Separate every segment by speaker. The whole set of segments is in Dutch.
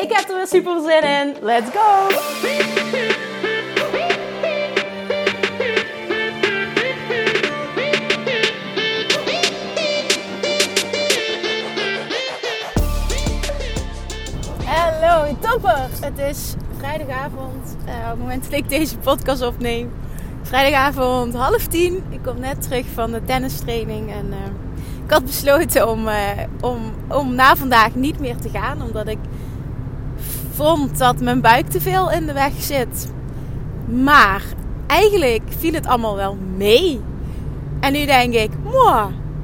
Speaker 1: Ik heb er weer super zin in. Let's go! Hallo, topper! Het is vrijdagavond, uh, op het moment dat ik deze podcast opneem. Vrijdagavond half tien. Ik kom net terug van de tennistraining en uh, ik had besloten om, uh, om, om na vandaag niet meer te gaan, omdat ik vond dat mijn buik te veel in de weg zit. Maar eigenlijk viel het allemaal wel mee. En nu denk ik,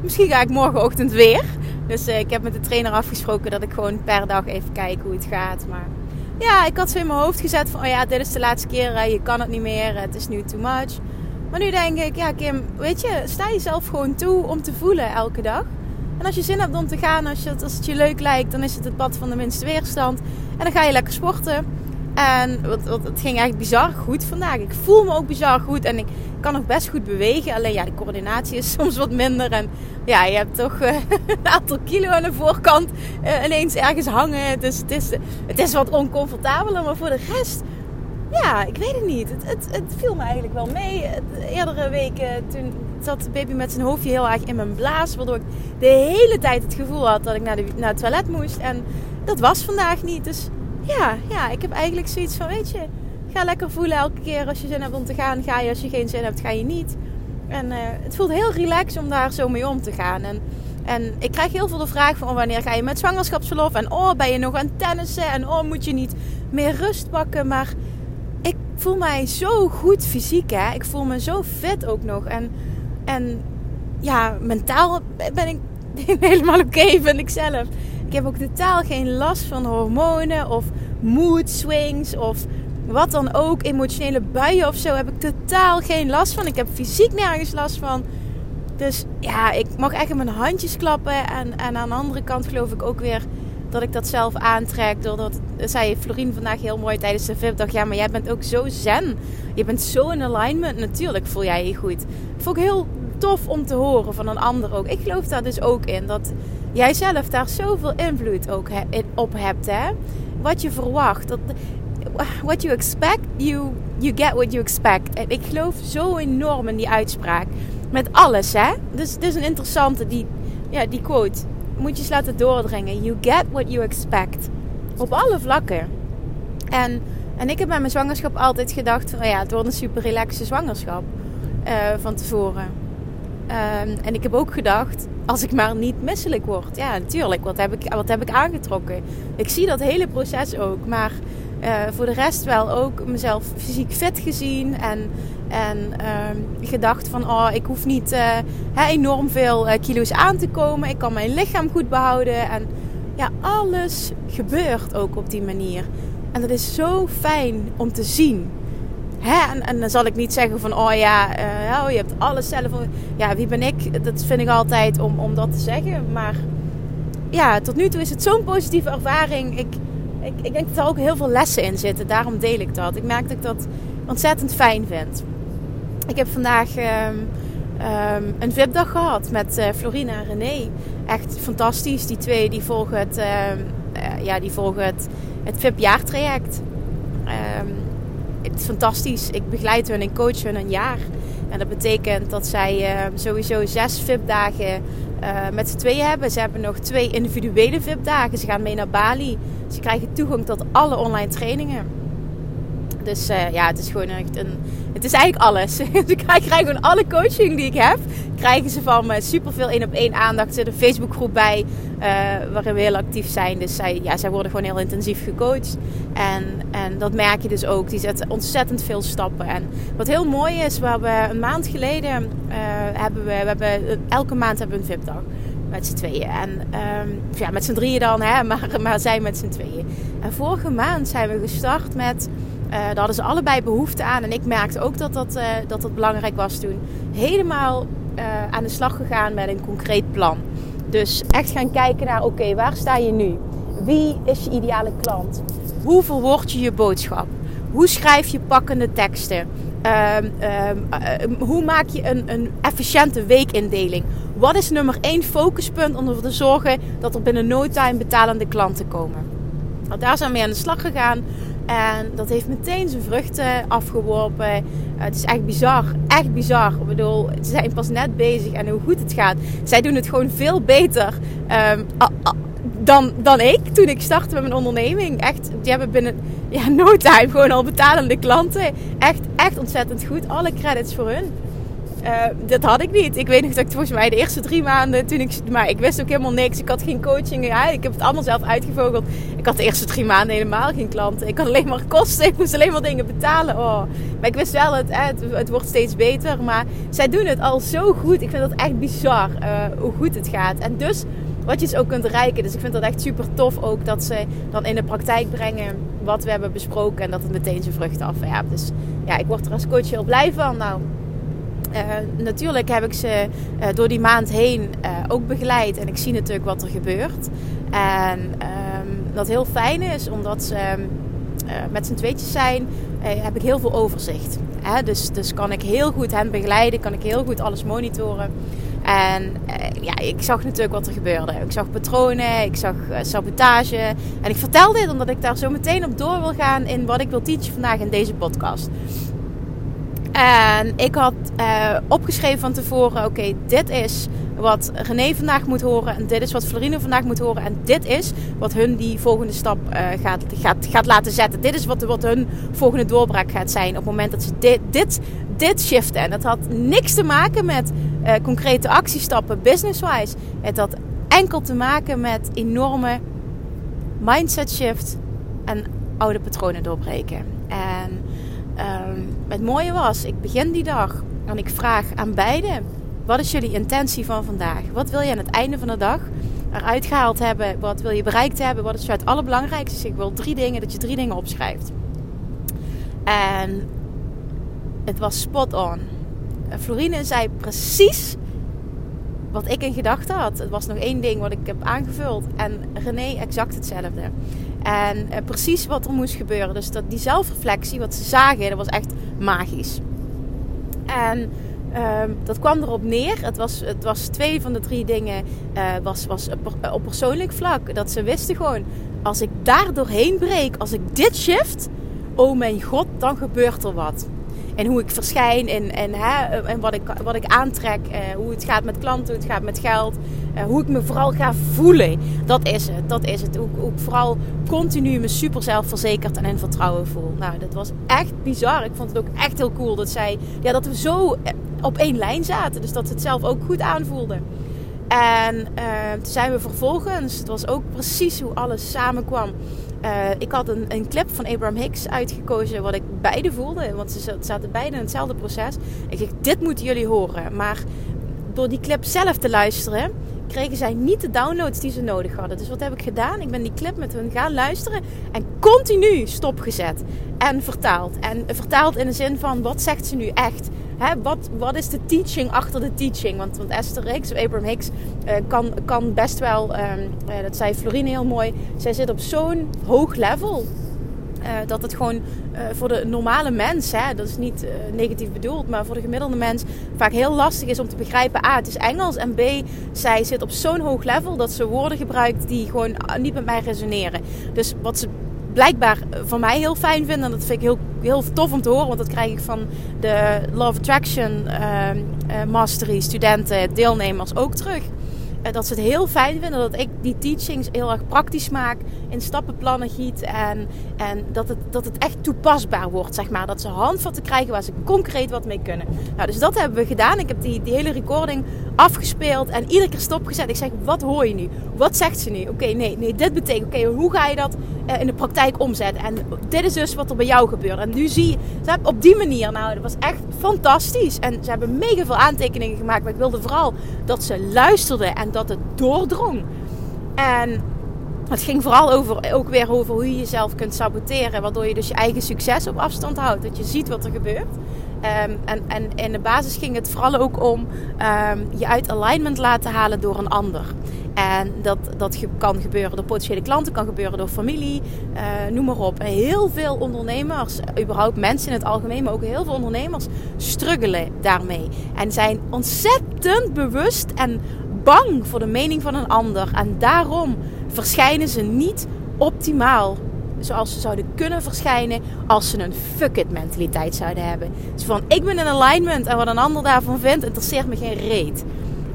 Speaker 1: misschien ga ik morgenochtend weer. Dus uh, ik heb met de trainer afgesproken dat ik gewoon per dag even kijk hoe het gaat. Maar ja, ik had zo in mijn hoofd gezet van, oh ja, dit is de laatste keer. Uh, je kan het niet meer. Het is nu too much. Maar nu denk ik, ja Kim, weet je, sta jezelf gewoon toe om te voelen elke dag. En als je zin hebt om te gaan, als, je, als het je leuk lijkt, dan is het het pad van de minste weerstand. En dan ga je lekker sporten. En wat, wat, het ging eigenlijk bizar goed vandaag. Ik voel me ook bizar goed en ik kan ook best goed bewegen. Alleen ja, de coördinatie is soms wat minder. En ja, je hebt toch uh, een aantal kilo aan de voorkant uh, ineens ergens hangen. Dus het is, het is wat oncomfortabeler. Maar voor de rest, ja, ik weet het niet. Het, het, het viel me eigenlijk wel mee. De eerdere weken, toen zat de baby met zijn hoofdje heel erg in mijn blaas. Waardoor ik de hele tijd het gevoel had dat ik naar, de, naar het toilet moest. En dat was vandaag niet. Dus ja, ja, ik heb eigenlijk zoiets van, weet je, ga lekker voelen elke keer als je zin hebt om te gaan. Ga je, als je geen zin hebt, ga je niet. En uh, het voelt heel relaxed om daar zo mee om te gaan. En, en ik krijg heel veel de vraag van, oh, wanneer ga je met zwangerschapsverlof? En oh, ben je nog aan tennissen? En oh, moet je niet meer rust pakken? Maar ik voel mij zo goed fysiek, hè. Ik voel me zo fit ook nog. En, en ja, mentaal ben ik helemaal oké, okay, vind ik zelf. Ik heb ook totaal geen last van hormonen of mood swings of wat dan ook. Emotionele buien of zo heb ik totaal geen last van. Ik heb fysiek nergens last van. Dus ja, ik mag echt in mijn handjes klappen. En, en aan de andere kant geloof ik ook weer dat ik dat zelf aantrek. Doordat, zei Florien vandaag heel mooi tijdens de VIP-dag. Ja, maar jij bent ook zo zen. Je bent zo in alignment. Natuurlijk voel jij je goed. Vond ik heel tof om te horen van een ander ook. Ik geloof daar dus ook in. Dat jij zelf daar zoveel invloed ook op hebt. Hè? Wat je verwacht. What you expect, you, you get what you expect. En ik geloof zo enorm in die uitspraak. Met alles, hè. Dus het is een interessante, die, ja, die quote. Moet je eens laten doordringen. You get what you expect. Op alle vlakken. En, en ik heb bij mijn zwangerschap altijd gedacht van... Ja, het wordt een super relaxe zwangerschap. Uh, van tevoren. Um, en ik heb ook gedacht, als ik maar niet misselijk word. Ja, natuurlijk. Wat heb ik, wat heb ik aangetrokken? Ik zie dat hele proces ook. Maar uh, voor de rest wel ook mezelf fysiek fit gezien. En, en uh, gedacht van, oh, ik hoef niet uh, enorm veel eh, kilo's aan te komen. Ik kan mijn lichaam goed behouden. En ja, alles gebeurt ook op die manier. En dat is zo fijn om te zien. Hè? En, dan zal ik niet zeggen van, oh ja, oh, je hebt alles zelf. Ja, wie ben ik? Dat vind ik altijd om, om dat te zeggen. Maar ja, tot nu toe is het zo'n positieve ervaring. Ik, ik, ik denk dat er ook heel veel lessen in zitten. Daarom deel ik dat. Ik merk dat ik dat ontzettend fijn vind. Ik heb vandaag um, um, een VIP-dag gehad met uh, Florina en René. Echt fantastisch. Die twee die volgen het, uh, ja, die volgen het, het VIP-jaartraject. Um, het is fantastisch. Ik begeleid hun en coach hun een jaar. En dat betekent dat zij sowieso zes VIP-dagen uh, met z'n tweeën hebben. Ze hebben nog twee individuele VIP-dagen. Ze gaan mee naar Bali. Ze krijgen toegang tot alle online trainingen. Dus uh, ja, het is gewoon echt een. Het is eigenlijk alles. Ze krijgen gewoon alle coaching die ik heb. Krijgen ze van me super veel één op één aandacht. Er zit een Facebookgroep bij uh, waarin we heel actief zijn. Dus zij, ja, zij worden gewoon heel intensief gecoacht. En, en dat merk je dus ook. Die zetten ontzettend veel stappen. En wat heel mooi is, we hebben een maand geleden uh, hebben we, we hebben, elke maand hebben we een VIP-dag. Met z'n tweeën. En um, ja, met z'n drieën dan, hè, maar, maar zij met z'n tweeën. En vorige maand zijn we gestart met. Uh, daar hadden ze allebei behoefte aan. En ik merkte ook dat dat, uh, dat, belangrijk was toen. Helemaal uh, aan de slag gegaan met een concreet plan. Dus echt gaan kijken naar: oké, waar sta je nu? Wie is je ideale klant? Hoe verwoord je je boodschap? Hoe schrijf je pakkende teksten? Um, um, hoe maak je een, een efficiënte weekindeling? Wat is nummer één focuspunt om ervoor te zorgen dat er binnen no time betalende klanten komen? Nou, daar zijn we mee aan de slag gegaan. En dat heeft meteen zijn vruchten afgeworpen. Het is echt bizar. Echt bizar. Ik bedoel, ze zijn pas net bezig en hoe goed het gaat. Zij doen het gewoon veel beter um, dan, dan ik toen ik startte met mijn onderneming. Echt, die hebben binnen ja, no time gewoon al betalende klanten. Echt, echt ontzettend goed. Alle credits voor hun. Uh, dat had ik niet. Ik weet nog dat ik volgens mij de eerste drie maanden toen ik. Maar ik wist ook helemaal niks. Ik had geen coaching. Ja, ik heb het allemaal zelf uitgevogeld. Ik had de eerste drie maanden helemaal geen klanten. Ik had alleen maar kosten. Ik moest alleen maar dingen betalen. Oh. Maar ik wist wel, het, het, het wordt steeds beter. Maar zij doen het al zo goed. Ik vind dat echt bizar uh, hoe goed het gaat. En dus wat je dus ook kunt bereiken. Dus ik vind dat echt super tof ook dat ze dan in de praktijk brengen wat we hebben besproken en dat het meteen zijn vruchten afwerpt. Dus ja, ik word er als coach heel blij van. Nou, uh, natuurlijk heb ik ze uh, door die maand heen uh, ook begeleid en ik zie natuurlijk wat er gebeurt. En um, dat heel fijn is, omdat ze met z'n tweetjes zijn, heb ik heel veel overzicht. Hè? Dus, dus kan ik heel goed hen begeleiden, kan ik heel goed alles monitoren. En ja, ik zag natuurlijk wat er gebeurde. Ik zag patronen, ik zag sabotage. En ik vertel dit omdat ik daar zo meteen op door wil gaan in wat ik wil teachen vandaag in deze podcast. En ik had uh, opgeschreven van tevoren: oké, dit is wat René vandaag moet horen. En dit is wat Florine vandaag moet horen. En dit is wat hun die volgende stap uh, gaat, gaat, gaat laten zetten. Dit is wat, wat hun volgende doorbraak gaat zijn. Op het moment dat ze dit, dit, dit shiften. En dat had niks te maken met uh, concrete actiestappen business-wise. Het had enkel te maken met enorme mindset shift en oude patronen doorbreken. En um, het mooie was, ik begin die dag en ik vraag aan beide: wat is jullie intentie van vandaag? Wat wil je aan het einde van de dag eruit gehaald hebben? Wat wil je bereikt hebben? Wat is het allerbelangrijkste? ik wil drie dingen, dat je drie dingen opschrijft. En het was spot on. Florine zei precies wat ik in gedachten had. Het was nog één ding wat ik heb aangevuld. En René exact hetzelfde. En uh, precies wat er moest gebeuren. Dus dat, die zelfreflectie, wat ze zagen, dat was echt magisch. En uh, dat kwam erop neer. Het was, het was twee van de drie dingen uh, was, was op persoonlijk vlak. Dat ze wisten gewoon, als ik daar doorheen breek, als ik dit shift, oh mijn god, dan gebeurt er wat. En hoe ik verschijn en, en, hè, en wat, ik, wat ik aantrek. Eh, hoe het gaat met klanten, hoe het gaat met geld. Eh, hoe ik me vooral ga voelen. Dat is het. Dat is het. Hoe, ik vooral continu me super zelfverzekerd en in vertrouwen voel. Nou, dat was echt bizar. Ik vond het ook echt heel cool dat zij... Ja, dat we zo eh, op één lijn zaten. Dus dat ze het zelf ook goed aanvoelde. En toen zijn we vervolgens... Het was ook precies hoe alles samenkwam uh, ik had een, een, clip van Abraham Hicks uitgekozen, wat ik beide voelde. Want ze zaten beide in hetzelfde proces. Ik dacht, dit moeten jullie horen. Maar door die clip zelf te luisteren, kregen zij niet de downloads die ze nodig hadden. Dus wat heb ik gedaan? Ik ben die clip met hun gaan luisteren en continu stopgezet en vertaald. En vertaald in de zin van, wat zegt ze nu echt? Hè, wat, wat is de teaching achter de teaching? Want, want Esther Hicks, of Abraham Hicks, uh, kan, kan best wel, um, uh, dat zei Florine heel mooi, zij zit op zo'n hoog level. Uh, dat het gewoon voor de normale mens, hè, dat is niet negatief bedoeld, maar voor de gemiddelde mens vaak heel lastig is om te begrijpen: A, het is Engels en B, zij zit op zo'n hoog level dat ze woorden gebruikt die gewoon niet met mij resoneren. Dus wat ze blijkbaar van mij heel fijn vinden. En dat vind ik heel, heel tof om te horen. Want dat krijg ik van de of Attraction uh, Mastery studenten, deelnemers ook terug. Uh, dat ze het heel fijn vinden dat ik die teachings heel erg praktisch maak. In stappenplannen giet. En, en dat, het, dat het echt toepasbaar wordt, zeg maar. Dat ze handvatten krijgen waar ze concreet wat mee kunnen. Nou, dus dat hebben we gedaan. Ik heb die, die hele recording afgespeeld en iedere keer stopgezet. Ik zeg, wat hoor je nu? Wat zegt ze nu? Oké, nee, nee, dit betekent. Oké, hoe ga je dat eh, in de praktijk omzetten. En dit is dus wat er bij jou gebeurt. En nu zie je, ze hebben op die manier, nou, dat was echt fantastisch. En ze hebben mega veel aantekeningen gemaakt. Maar ik wilde vooral dat ze luisterden en dat het doordrong. En het ging vooral over, ook weer over hoe je jezelf kunt saboteren. Waardoor je dus je eigen succes op afstand houdt. Dat je ziet wat er gebeurt. Um, en, en in de basis ging het vooral ook om um, je uit alignment laten halen door een ander. En dat, dat kan gebeuren door potentiële klanten, kan gebeuren door familie, uh, noem maar op. En heel veel ondernemers, überhaupt mensen in het algemeen, maar ook heel veel ondernemers, struggelen daarmee. En zijn ontzettend bewust en bang voor de mening van een ander. En daarom verschijnen ze niet optimaal zoals ze zouden kunnen verschijnen als ze een fuck it mentaliteit zouden hebben. Dus van ik ben in alignment en wat een ander daarvan vindt, interesseert me geen reet.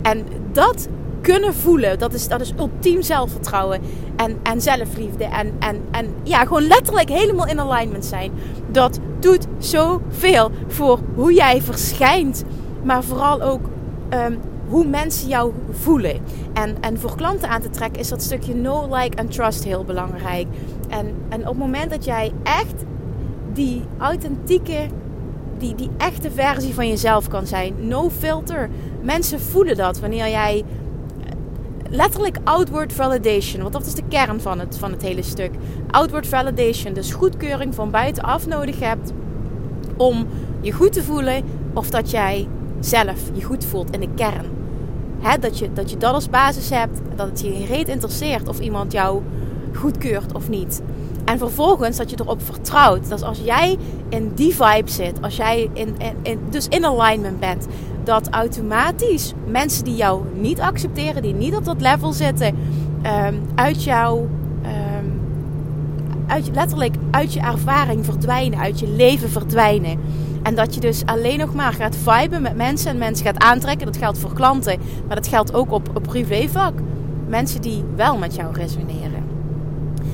Speaker 1: En dat kunnen voelen, dat is, dat is ultiem zelfvertrouwen en, en zelfliefde. En, en, en ja, gewoon letterlijk helemaal in alignment zijn. Dat doet zoveel voor hoe jij verschijnt, maar vooral ook um, hoe mensen jou voelen. En, en voor klanten aan te trekken is dat stukje know, like en trust heel belangrijk. En, en op het moment dat jij echt die authentieke, die, die echte versie van jezelf kan zijn, no filter. Mensen voelen dat wanneer jij letterlijk outward validation, want dat is de kern van het, van het hele stuk. Outward validation, dus goedkeuring van buitenaf nodig hebt om je goed te voelen of dat jij zelf je goed voelt in de kern. Dat, je, dat je dat als basis hebt, dat het je reet interesseert of iemand jou goedkeurt of niet. En vervolgens dat je erop vertrouwt dat als jij in die vibe zit, als jij in, in, dus in alignment bent, dat automatisch mensen die jou niet accepteren, die niet op dat level zitten, um, uit jou, um, uit, letterlijk uit je ervaring verdwijnen, uit je leven verdwijnen. En dat je dus alleen nog maar gaat viben met mensen en mensen gaat aantrekken. Dat geldt voor klanten, maar dat geldt ook op, op privévak. Mensen die wel met jou resoneren.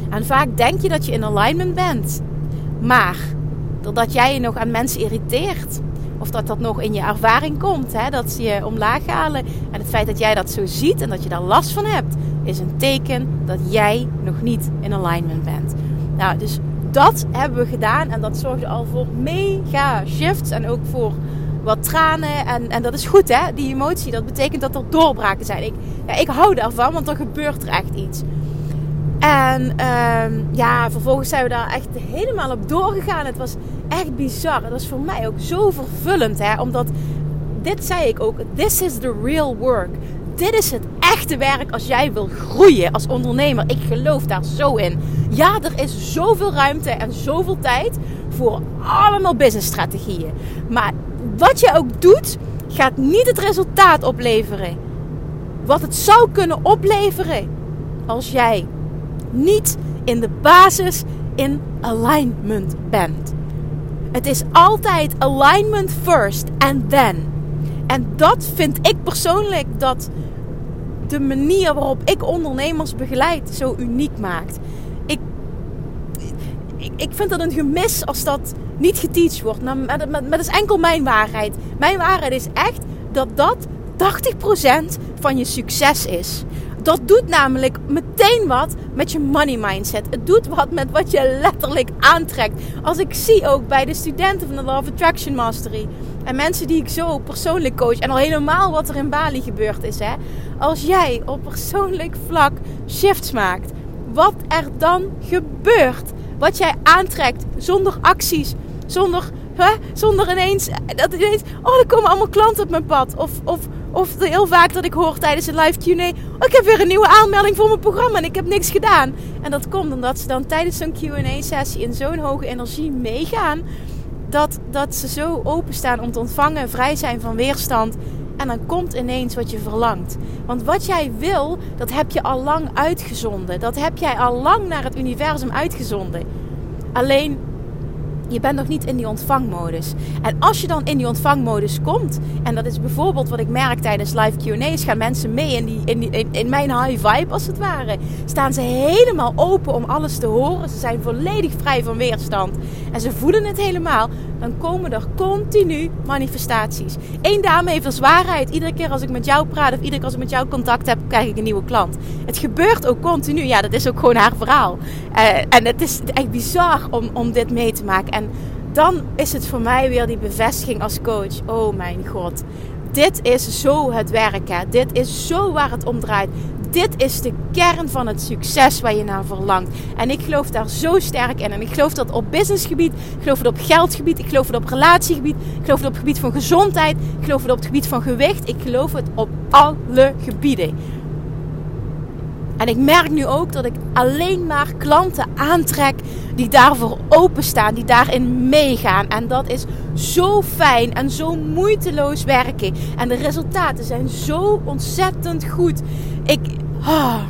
Speaker 1: En vaak denk je dat je in alignment bent. Maar doordat jij je nog aan mensen irriteert, of dat dat nog in je ervaring komt, hè, dat ze je omlaag halen. En het feit dat jij dat zo ziet en dat je daar last van hebt, is een teken dat jij nog niet in alignment bent. Nou, dus dat hebben we gedaan en dat zorgde al voor mega shifts en ook voor wat tranen. En, en dat is goed, hè, die emotie. Dat betekent dat er doorbraken zijn. Ik, ja, ik hou daarvan, want dan gebeurt er echt iets. En uh, ja, vervolgens zijn we daar echt helemaal op doorgegaan. Het was echt bizar. Het was voor mij ook zo vervullend, hè, omdat dit zei ik ook. This is the real work. Dit is het echte werk als jij wil groeien als ondernemer. Ik geloof daar zo in. Ja, er is zoveel ruimte en zoveel tijd voor allemaal businessstrategieën. Maar wat je ook doet, gaat niet het resultaat opleveren. Wat het zou kunnen opleveren als jij niet in de basis in alignment bent. Het is altijd alignment first and then. En dat vind ik persoonlijk dat de manier waarop ik ondernemers begeleid zo uniek maakt. Ik, ik, ik vind dat een gemis als dat niet geteacht wordt. Nou, maar, maar, dat is enkel mijn waarheid. Mijn waarheid is echt dat dat 80% van je succes is. Dat doet namelijk meteen wat met je money mindset. Het doet wat met wat je letterlijk aantrekt. Als ik zie ook bij de studenten van de Law of Attraction Mastery. En mensen die ik zo persoonlijk coach. En al helemaal wat er in Bali gebeurd is. Hè? Als jij op persoonlijk vlak shifts maakt. Wat er dan gebeurt. Wat jij aantrekt zonder acties. Zonder, hè, zonder ineens, dat ineens... Oh, er komen allemaal klanten op mijn pad. Of, of of heel vaak dat ik hoor tijdens een live Q&A... Oh, ik heb weer een nieuwe aanmelding voor mijn programma en ik heb niks gedaan. En dat komt omdat ze dan tijdens zo'n Q&A-sessie in zo'n hoge energie meegaan... Dat, dat ze zo openstaan om te ontvangen, vrij zijn van weerstand... En dan komt ineens wat je verlangt. Want wat jij wil, dat heb je al lang uitgezonden. Dat heb jij al lang naar het universum uitgezonden. Alleen je bent nog niet in die ontvangmodus. En als je dan in die ontvangmodus komt, en dat is bijvoorbeeld wat ik merk tijdens live QA's, gaan mensen mee in, die, in, in, in, mijn high vibe als het ware. Staan ze helemaal open om alles te horen. Ze zijn volledig vrij van weerstand. En ze voelen het helemaal. Dan komen er continu manifestaties. Eén dame heeft als waarheid. Iedere keer als ik met jou praat of iedere keer als ik met jou contact heb, krijg ik een nieuwe klant. Het gebeurt ook continu. Ja, dat is ook gewoon haar verhaal. Uh, en het is echt bizar om, om dit mee te maken. En dan is het voor mij weer die bevestiging als coach. Oh mijn god. Dit is zo het werken. Dit is zo waar het om draait. Dit is de kern van het succes waar je naar verlangt. En ik geloof daar zo sterk in. En ik geloof dat op businessgebied, ik geloof het op geldgebied, ik geloof het op relatiegebied, ik geloof het op het gebied van gezondheid, ik geloof het op het gebied van gewicht. Ik geloof het op alle gebieden. En ik merk nu ook dat ik alleen maar klanten aantrek die daarvoor openstaan, die daarin meegaan. En dat is zo fijn en zo moeiteloos werken. En de resultaten zijn zo ontzettend goed. Ik. Ah.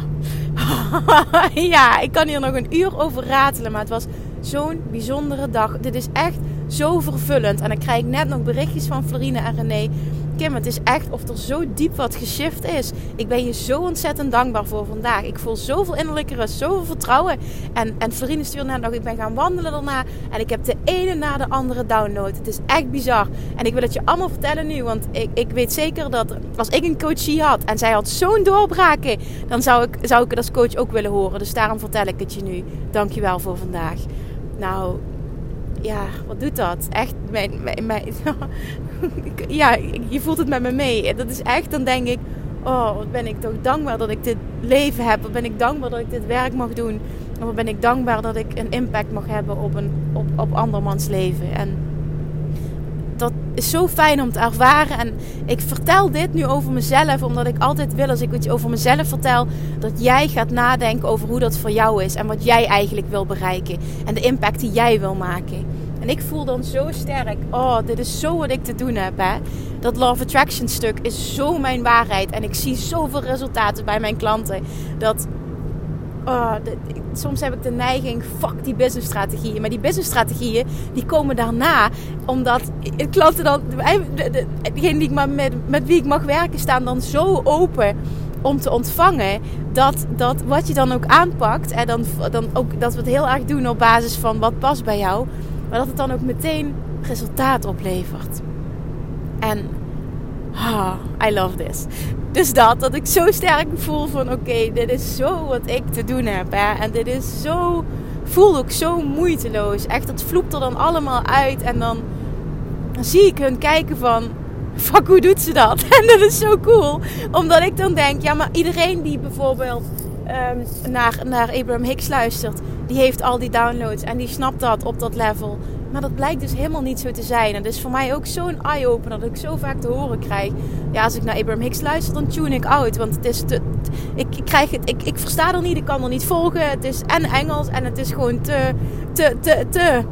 Speaker 1: ja, ik kan hier nog een uur over ratelen, maar het was zo'n bijzondere dag. Dit is echt zo vervullend. En dan krijg ik net nog berichtjes van Florine en René Kim, het is echt of er zo diep wat geshift is. Ik ben je zo ontzettend dankbaar voor vandaag. Ik voel zoveel innerlijke rust, zoveel vertrouwen. En, en Verine stuurde net nog, ik ben gaan wandelen daarna. En ik heb de ene na de andere download. Het is echt bizar. En ik wil het je allemaal vertellen nu. Want ik, ik weet zeker dat als ik een coachie had en zij had zo'n doorbraken, dan zou ik, zou ik het als coach ook willen horen. Dus daarom vertel ik het je nu. Dankjewel voor vandaag. Nou, ja, wat doet dat? Echt, mijn, mijn, ja, je voelt het met me mee. Dat is echt, dan denk ik, oh, wat ben ik toch dankbaar dat ik dit leven heb. Wat ben ik dankbaar dat ik dit werk mag doen. En wat ben ik dankbaar dat ik een impact mag hebben op, een, op, op andermans leven. En dat is zo fijn om te ervaren. En ik vertel dit nu over mezelf, omdat ik altijd wil, als ik iets over mezelf vertel, dat jij gaat nadenken over hoe dat voor jou is en wat jij eigenlijk wil bereiken en de impact die jij wil maken. En ik voel dan zo sterk, oh, dit is zo wat ik te doen heb. Hè? Dat Love Attraction stuk is zo mijn waarheid. En ik zie zoveel resultaten bij mijn klanten. Dat, oh, soms heb ik de neiging, fuck die businessstrategieën. Maar die businessstrategieën, die komen daarna. Omdat klanten dan, degene die ik maar met, met wie ik mag werken, staan dan zo open om te ontvangen. Dat, dat wat je dan ook aanpakt. En dan, dan ook dat we het heel erg doen op basis van wat past bij jou maar dat het dan ook meteen resultaat oplevert. En ah, I love this. Dus dat, dat ik zo sterk voel van oké, dit is zo wat ik te doen heb. Hè? En dit is zo, voel ook zo moeiteloos. Echt, het vloept er dan allemaal uit. En dan, zie ik hun kijken van, fuck, hoe doet ze dat? En dat is zo cool. Omdat ik dan denk, ja, maar iedereen die bijvoorbeeld um, naar, naar Abraham Hicks luistert die heeft al die downloads en die snapt dat op dat level. Maar dat blijkt dus helemaal niet zo te zijn. En dat is voor mij ook zo'n eye-opener dat ik zo vaak te horen krijg. Ja, als ik naar Abraham Hicks luister, dan tune ik out. Want het is te, ik, ik, krijg het, ik, ik versta er niet, ik kan er niet volgen. Het is en Engels en het is gewoon te, te, te, te.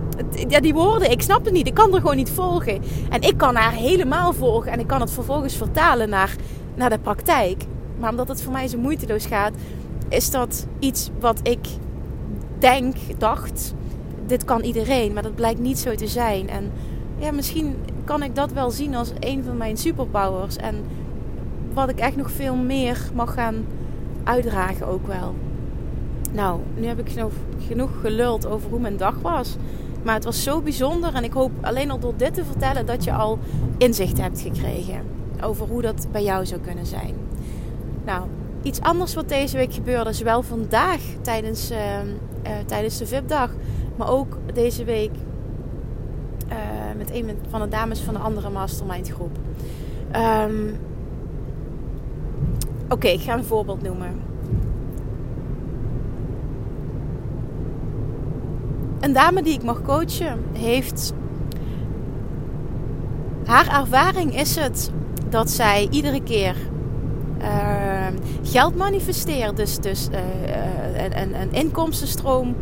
Speaker 1: Ja, die woorden, ik snap het niet. Ik kan er gewoon niet volgen. En ik kan haar helemaal volgen en ik kan het vervolgens vertalen naar, naar de praktijk. Maar omdat het voor mij zo moeiteloos gaat, is dat iets wat ik denk, dacht, dit kan iedereen. Maar dat blijkt niet zo te zijn. En ja, misschien kan ik dat wel zien als een van mijn superpowers. En wat ik echt nog veel meer mag gaan uitdragen ook wel. Nou, nu heb ik genoeg, genoeg geluld over hoe mijn dag was. Maar het was zo bijzonder. En ik hoop alleen al door dit te vertellen dat je al inzicht hebt gekregen. Over hoe dat bij jou zou kunnen zijn. Nou, iets anders wat deze week gebeurde, zowel vandaag tijdens ehm, uh, tijdens de VIP-dag. Maar ook deze week uh, met een van de dames van de andere mastermind groep. Um, Oké, ik ga een voorbeeld noemen. Een dame die ik mag coachen heeft. Haar ervaring is het dat zij iedere keer uh, geld manifesteert. Dus, dus uh, een, een, inkomstenstroom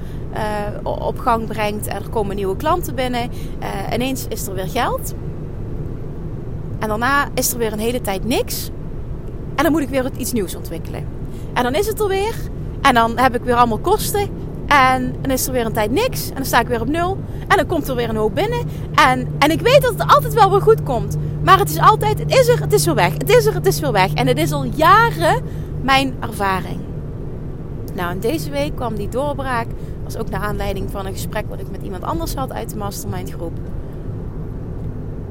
Speaker 1: op gang brengt. Er komen nieuwe klanten binnen. ineens is er weer geld. En daarna is er weer een hele tijd niks. En dan moet ik weer iets nieuws ontwikkelen. En dan is het er weer. En dan heb ik weer allemaal kosten. En dan is er weer een tijd niks. En dan sta ik weer op nul. En dan komt er weer een hoop binnen. En, en ik weet dat het altijd wel weer goed komt. Maar het is altijd, het is er, het is weer weg. Het is er, het is weer weg. En het is al jaren mijn ervaring. Nou, en deze week kwam die doorbraak. Ook naar aanleiding van een gesprek wat ik met iemand anders had uit de mastermind groep.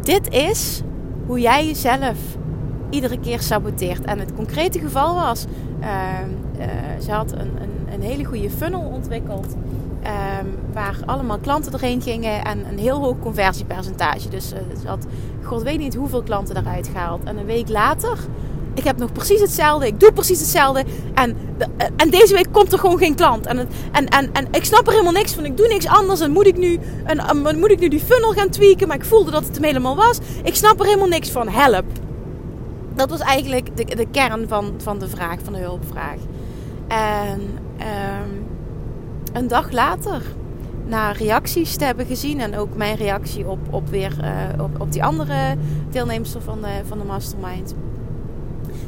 Speaker 1: dit is hoe jij jezelf iedere keer saboteert. En het concrete geval was, uh, uh, ze had een, een, een, hele goede funnel ontwikkeld. Um, waar allemaal klanten doorheen gingen en een heel hoog conversiepercentage. Dus uh, ze had, god weet niet hoeveel klanten eruit gehaald. En een week later ik heb nog precies hetzelfde. Ik doe precies hetzelfde. En, en deze week komt er gewoon geen klant. En, en, en, en ik snap er helemaal niks van. Ik doe niks anders. En moet ik, nu, en, moet ik nu die funnel gaan tweaken? Maar ik voelde dat het hem helemaal was. Ik snap er helemaal niks van. Help. Dat was eigenlijk de, de kern van, van de vraag, van de hulpvraag. En um, een dag later, na reacties te hebben gezien en ook mijn reactie op, op weer uh, op, op die andere deelnemers van van de mastermind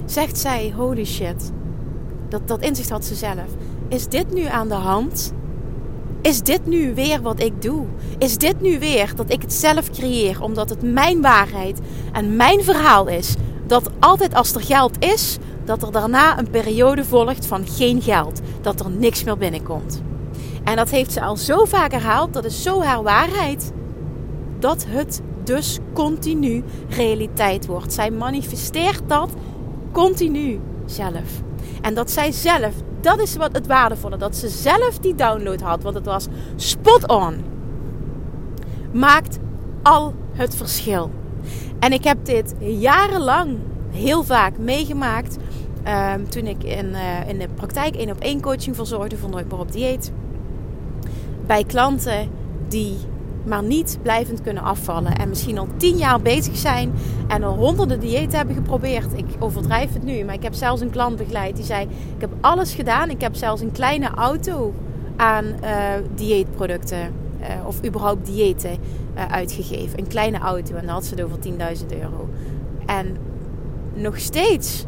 Speaker 1: zegt zij: Holy shit. Dat, dat inzicht had ze zelf. Is dit nu aan de hand? Is dit nu weer wat ik doe? Is dit nu weer dat ik het zelf creëer omdat het mijn waarheid en mijn verhaal is? Dat altijd als er geld is, dat er daarna een periode volgt van geen geld. Dat er niks meer binnenkomt. En dat heeft ze al zo vaak herhaald, dat is zo haar waarheid. Dat het dus continu realiteit wordt. Zij manifesteert dat continu zelf. En dat zij zelf, dat is wat het waardevolle, dat ze zelf die download had, want het was spot on. Maakt al het verschil. En ik heb dit jarenlang heel vaak meegemaakt. Um, toen ik in, uh, in de praktijk één op één coaching verzorgde voor Nooit meer op dieet. Bij klanten die maar niet blijvend kunnen afvallen. En misschien al tien jaar bezig zijn en al honderden diëten hebben geprobeerd. Ik overdrijf het nu, maar ik heb zelfs een klant begeleid die zei: Ik heb alles gedaan. Ik heb zelfs een kleine auto aan uh, dieetproducten uh, of überhaupt diëten uh, uitgegeven. Een kleine auto en dan had ze het over 10.000 euro. En nog steeds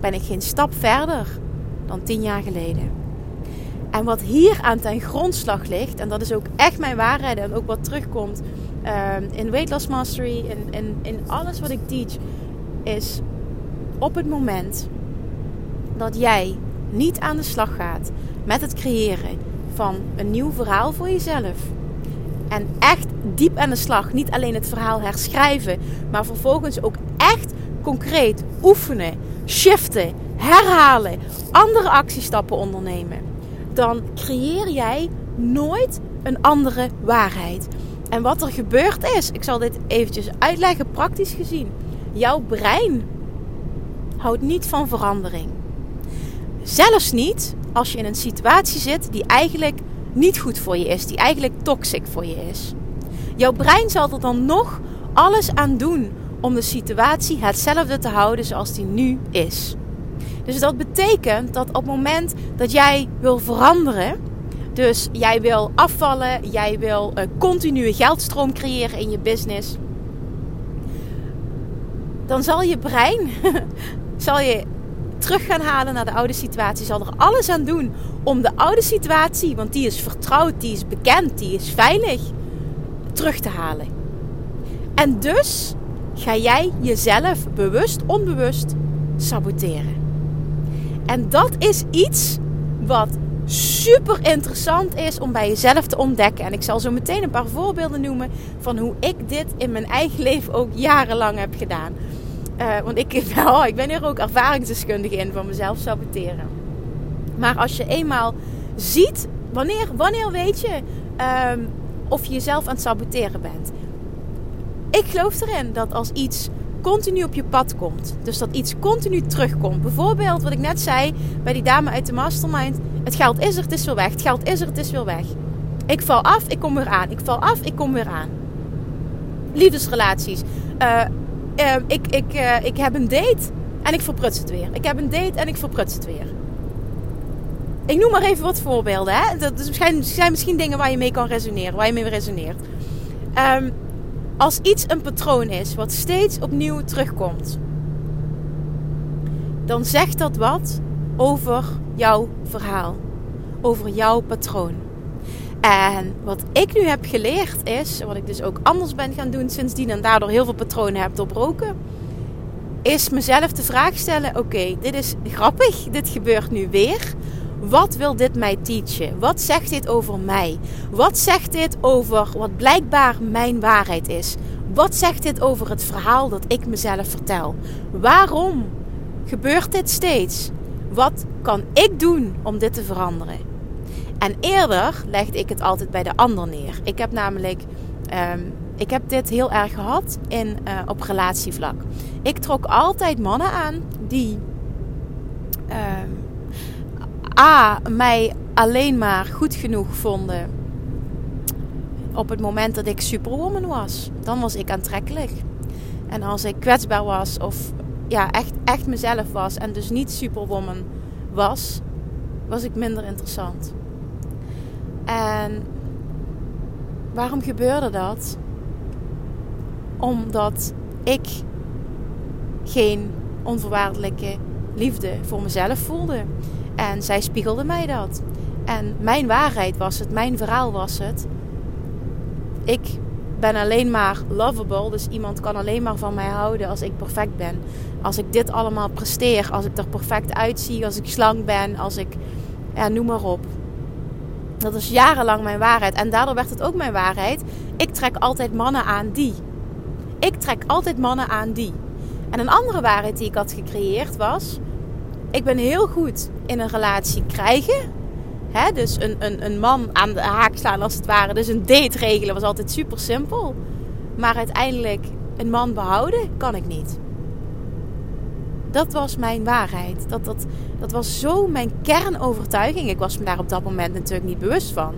Speaker 1: ben ik geen stap verder dan tien jaar geleden. En wat hier aan ten grondslag ligt, en dat is ook echt mijn waarheid en ook wat terugkomt uh, in Weight Loss Mastery, in, in, in alles wat ik teach, is op het moment dat jij niet aan de slag gaat met het creëren van een nieuw verhaal voor jezelf. En echt diep aan de slag. Niet alleen het verhaal herschrijven, maar vervolgens ook echt concreet oefenen, shiften, herhalen, andere actiestappen ondernemen dan creëer jij nooit een andere waarheid. En wat er gebeurd is, ik zal dit eventjes uitleggen praktisch gezien. Jouw brein houdt niet van verandering. Zelfs niet als je in een situatie zit die eigenlijk niet goed voor je is, die eigenlijk toxic voor je is. Jouw brein zal er dan nog alles aan doen om de situatie hetzelfde te houden zoals die nu is. Dus dat betekent dat op het moment dat jij wil veranderen, dus jij wil afvallen, jij wil een continue geldstroom creëren in je business, dan zal je brein zal je terug gaan halen naar de oude situatie, zal er alles aan doen om de oude situatie, want die is vertrouwd, die is bekend, die is veilig, terug te halen. En dus ga jij jezelf bewust, onbewust saboteren. En dat is iets wat super interessant is om bij jezelf te ontdekken. En ik zal zo meteen een paar voorbeelden noemen van hoe ik dit in mijn eigen leven ook jarenlang heb gedaan. Uh, want ik, ik ben hier ook ervaringsdeskundige in van mezelf saboteren. Maar als je eenmaal ziet, wanneer, wanneer weet je um, of je jezelf aan het saboteren bent? Ik geloof erin dat als iets continu op je pad komt. Dus dat iets continu terugkomt. Bijvoorbeeld wat ik net zei bij die dame uit de mastermind. Het geld is er, het is weer weg. Het geld is er, het is weer weg. Ik val af, ik kom weer aan. Ik val af, ik kom weer aan. Liefdesrelaties. Uh, uh, ik, ik, uh, ik heb een date en ik verpruts het weer. Ik heb een date en ik verpruts het weer. Ik noem maar even wat voorbeelden. Hè? Dat zijn misschien dingen waar je mee kan resoneren. Waar je mee resoneert. Um, als iets een patroon is wat steeds opnieuw terugkomt, dan zegt dat wat over jouw verhaal, over jouw patroon. En wat ik nu heb geleerd is, wat ik dus ook anders ben gaan doen sindsdien en daardoor heel veel patronen heb doorbroken, is mezelf de vraag stellen: oké, dit is grappig, dit gebeurt nu weer. Wat wil dit mij teachen? Wat zegt dit over mij? Wat zegt dit over wat blijkbaar mijn waarheid is? Wat zegt dit over het verhaal dat ik mezelf vertel? Waarom gebeurt dit steeds? Wat kan ik doen om dit te veranderen? En eerder legde ik het altijd bij de ander neer. Ik heb namelijk ehm, ik heb dit heel erg gehad in, uh, op relatievlak. Ik trok altijd mannen aan die uh, A. mij alleen maar goed genoeg vonden op het moment dat ik superwoman was. Dan was ik aantrekkelijk. En als ik kwetsbaar was of ja, echt, echt mezelf was en dus niet superwoman was, was ik minder interessant. En waarom gebeurde dat? Omdat ik geen onvoorwaardelijke liefde voor mezelf voelde. En zij spiegelde mij dat. En mijn waarheid was het, mijn verhaal was het. Ik ben alleen maar lovable, dus iemand kan alleen maar van mij houden als ik perfect ben. Als ik dit allemaal presteer, als ik er perfect uitzie, als ik slank ben, als ik, ja, noem maar op. Dat is jarenlang mijn waarheid. En daardoor werd het ook mijn waarheid. Ik trek altijd mannen aan die. Ik trek altijd mannen aan die. En een andere waarheid die ik had gecreëerd was: ik ben heel goed in een relatie krijgen. Hè, dus een, een, een man aan de haak slaan als het ware. Dus een date regelen was altijd super simpel. Maar uiteindelijk een man behouden kan ik niet. Dat was mijn waarheid. Dat, dat, dat was zo mijn kernovertuiging. Ik was me daar op dat moment natuurlijk niet bewust van.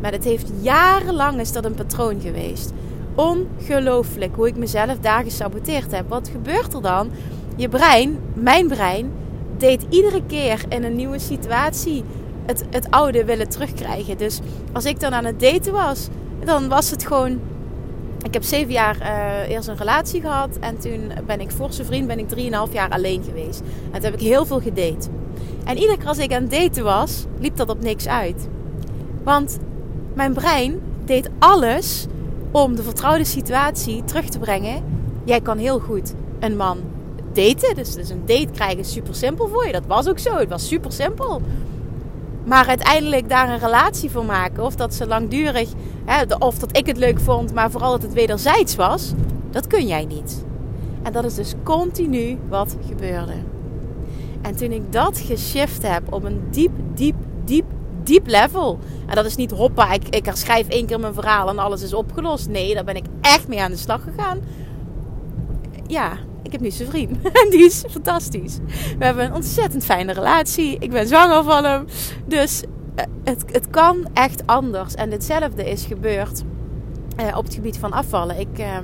Speaker 1: Maar het heeft jarenlang is dat een patroon geweest ongelooflijk hoe ik mezelf daar gesaboteerd heb. Wat gebeurt er dan? Je brein, mijn brein, deed iedere keer in een nieuwe situatie het, het oude willen terugkrijgen. Dus als ik dan aan het daten was, dan was het gewoon. Ik heb zeven jaar uh, eerst een relatie gehad. En toen ben ik voor zijn vriend ben ik drieënhalf jaar alleen geweest. En toen heb ik heel veel gedate. En iedere keer als ik aan het daten was, liep dat op niks uit. Want mijn brein deed alles om de vertrouwde situatie terug te brengen. Jij kan heel goed een man daten. Dus, dus een date krijgen is super simpel voor je. Dat was ook zo. Het was super simpel. Maar uiteindelijk daar een relatie voor maken. Of dat ze langdurig. Hè, of dat ik het leuk vond. Maar vooral dat het wederzijds was. Dat kun jij niet. En dat is dus continu wat gebeurde. En toen ik dat geshift heb op een diep, diep, diep diep level. En dat is niet hoppa, ik, ik herschrijf één keer mijn verhaal en alles is opgelost. Nee, daar ben ik echt mee aan de slag gegaan. Ja, ik heb nu zijn vriend. En die is fantastisch. We hebben een ontzettend fijne relatie. Ik ben zwanger van hem. Dus eh, het, het kan echt anders. En hetzelfde is gebeurd uh, op het gebied van afvallen. Ik, uh,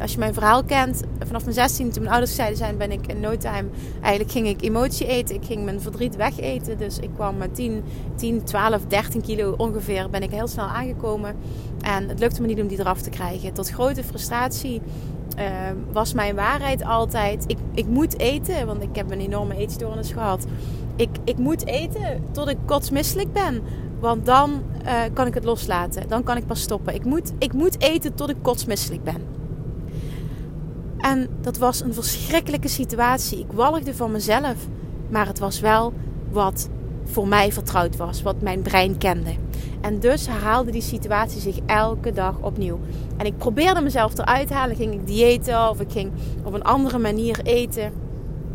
Speaker 1: als je mijn verhaal kent, vanaf mijn 16 toen mijn ouders zeiden zijn, ben ik in no time. Eigenlijk ging ik emotie eten. Ik ging mijn verdriet wegeten. Dus ik kwam met 10, 10, 12, 13 kilo ongeveer. Ben ik heel snel aangekomen. En het lukte me niet om die eraf te krijgen. Tot grote frustratie. Uh, was mijn waarheid altijd: ik, ik moet eten, want ik heb een enorme eetstoornis gehad. Ik, ik moet eten tot ik kotsmisselijk ben. Want dan uh, kan ik het loslaten. Dan kan ik pas stoppen. Ik moet, ik moet eten tot ik kotsmisselijk ben. En dat was een verschrikkelijke situatie. Ik walgde van mezelf. Maar het was wel wat voor mij vertrouwd was. Wat mijn brein kende. En dus herhaalde die situatie zich elke dag opnieuw. En ik probeerde mezelf eruit te halen. Ging ik diëten of ik ging op een andere manier eten.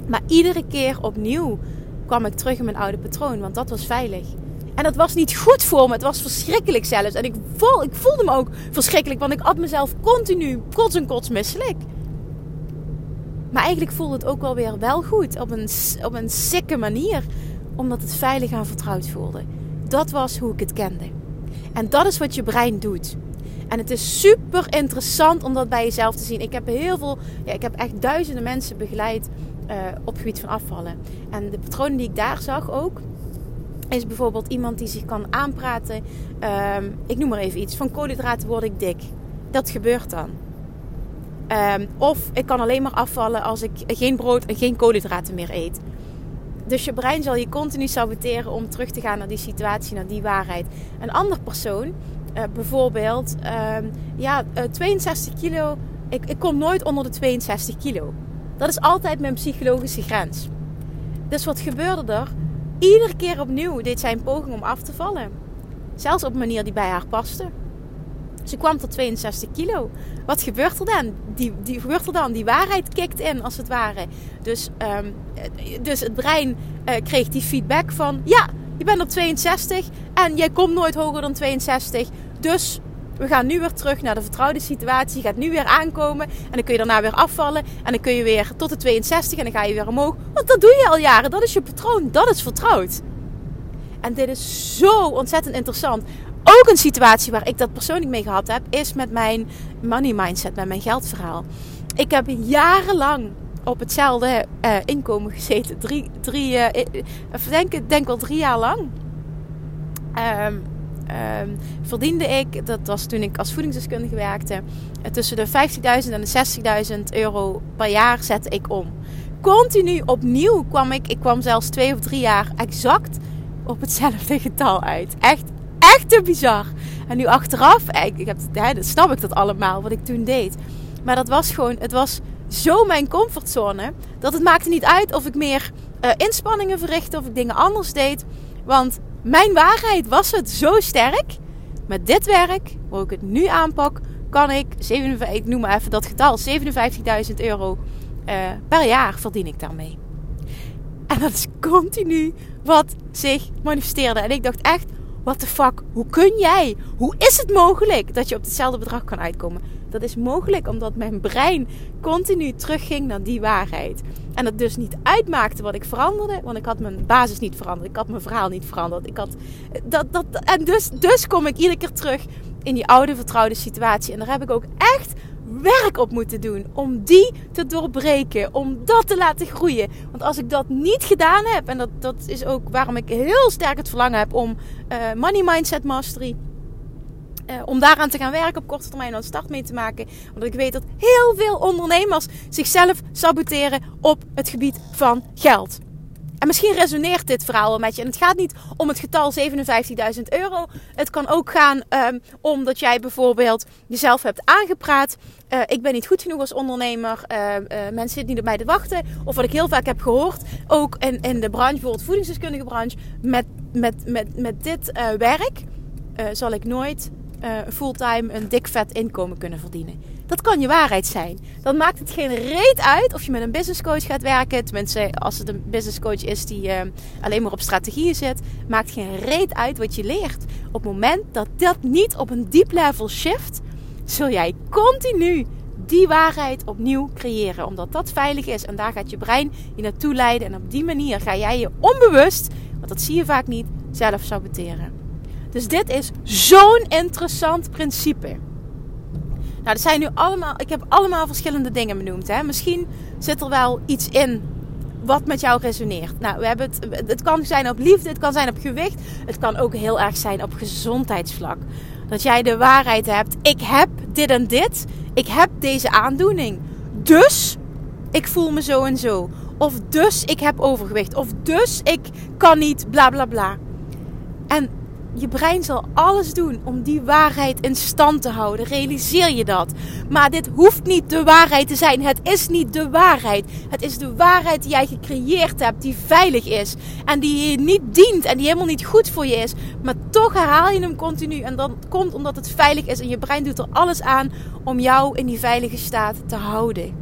Speaker 1: Maar iedere keer opnieuw kwam ik terug in mijn oude patroon. Want dat was veilig. En dat was niet goed voor me. Het was verschrikkelijk zelfs. En ik, voel, ik voelde me ook verschrikkelijk. Want ik at mezelf continu kots en kots misselijk. Maar eigenlijk voelde het ook wel weer wel goed. Op een, op een sikke manier. Omdat het veilig en vertrouwd voelde. Dat was hoe ik het kende. En dat is wat je brein doet. En het is super interessant om dat bij jezelf te zien. Ik heb heel veel, ja, ik heb echt duizenden mensen begeleid uh, op het gebied van afvallen. En de patronen die ik daar zag ook, is bijvoorbeeld iemand die zich kan aanpraten. Um, ik noem maar even iets. Van koolhydraten word ik dik. Dat gebeurt dan. Um, of ik kan alleen maar afvallen als ik geen brood en geen koolhydraten meer eet. Dus je brein zal je continu saboteren om terug te gaan naar die situatie, naar die waarheid. Een ander persoon, uh, bijvoorbeeld, um, ja, uh, eh, 62 kilo. Ik, ik kom nooit onder de 62 kilo. Dat is altijd mijn psychologische grens. Dus wat gebeurde er? Iedere keer opnieuw deed zij een poging om af te vallen. Zelfs op een manier die bij haar paste. Ze kwam tot 62 kilo. Wat gebeurt er dan? Die, die, gebeurt er dan? Die waarheid kikt in, als het ware. Dus, um, dus het brein uh, kreeg die feedback van... Ja, je bent op 62 en jij komt nooit hoger dan 62. Dus we gaan nu weer terug naar de vertrouwde situatie. Je gaat nu weer aankomen. En dan kun je daarna weer afvallen. En dan kun je weer tot de 62 en dan ga je weer omhoog. Want dat doe je al jaren. Dat is je patroon. Dat is vertrouwd. En dit is zo ontzettend interessant. Ook een situatie waar ik dat persoonlijk mee gehad heb, is met mijn money mindset, met mijn geldverhaal. Ik heb jarenlang op hetzelfde uh, inkomen gezeten. Drie, drie uh, denk, denk wel drie jaar lang. Um, verdiende ik, dat was toen ik als voedingsdeskundige werkte, tussen de 50.000 en de 60.000 euro per jaar zette ik om. Continu opnieuw kwam ik, ik kwam zelfs twee of drie jaar exact op hetzelfde getal uit. Echt, echt te bizar. En nu achteraf, ik, ik heb, hè, dat snap ik dat allemaal, wat ik toen deed. Maar dat was gewoon, het was zo mijn comfortzone, dat het maakte niet uit of ik meer uh, inspanningen verrichtte, of ik dingen anders deed. Want mijn waarheid was het zo sterk. Met dit werk, hoe ik het nu aanpak, kan ik, 57, ik noem maar even dat getal, 57.000 euro uh, per jaar verdien ik daarmee. En dat is continu wat zich manifesteerde. En ik dacht echt, what the fuck, hoe kun jij, hoe is het mogelijk dat je op hetzelfde bedrag kan uitkomen? Dat is mogelijk omdat mijn brein continu terugging naar die waarheid. En het dus niet uitmaakte wat ik veranderde, want ik had mijn basis niet veranderd. Ik had mijn verhaal niet veranderd. Ik had dat, dat, en dus, dus kom ik iedere keer terug in die oude vertrouwde situatie. En daar heb ik ook echt werk op moeten doen om die te doorbreken, om dat te laten groeien. Want als ik dat niet gedaan heb, en dat, dat is ook waarom ik heel sterk het verlangen heb om uh, Money Mindset Mastery uh, om daaraan te gaan werken op korte termijn een start mee te maken. Want ik weet dat heel veel ondernemers zichzelf saboteren op het gebied van geld. En misschien resoneert dit verhaal met je. En het gaat niet om het getal 57.000 euro. Het kan ook gaan um, om dat jij bijvoorbeeld jezelf hebt aangepraat. Uh, ik ben niet goed genoeg als ondernemer. Uh, uh, mensen zitten niet op mij te wachten. Of wat ik heel vaak heb gehoord. Ook in, in de branche, bijvoorbeeld voedingsdeskundige branche. Met, met, met, met dit werk zal ik nooit fulltime een dik vet inkomen kunnen verdienen. Dat kan je waarheid zijn. Dan maakt het geen reet uit of je met een business coach gaat werken. Tenminste, als het een business coach is die uh, alleen maar op strategieën zit. Maakt geen reet uit wat je leert. Op het moment dat dat niet op een diep level shift, zul jij continu die waarheid opnieuw creëren. Omdat dat veilig is. En daar gaat je brein je naartoe leiden. En op die manier ga jij je onbewust, want dat zie je vaak niet, zelf saboteren. Dus dit is zo'n interessant principe. Nou, er zijn nu allemaal, ik heb allemaal verschillende dingen benoemd. Hè? Misschien zit er wel iets in wat met jou resoneert. Nou, we hebben het, het kan zijn op liefde, het kan zijn op gewicht, het kan ook heel erg zijn op gezondheidsvlak. Dat jij de waarheid hebt. Ik heb dit en dit. Ik heb deze aandoening. Dus ik voel me zo en zo. Of dus ik heb overgewicht. Of dus ik kan niet bla bla bla. En je brein zal alles doen om die waarheid in stand te houden. Realiseer je dat? Maar dit hoeft niet de waarheid te zijn. Het is niet de waarheid. Het is de waarheid die jij gecreëerd hebt, die veilig is. En die je niet dient en die helemaal niet goed voor je is. Maar toch herhaal je hem continu. En dat komt omdat het veilig is. En je brein doet er alles aan om jou in die veilige staat te houden.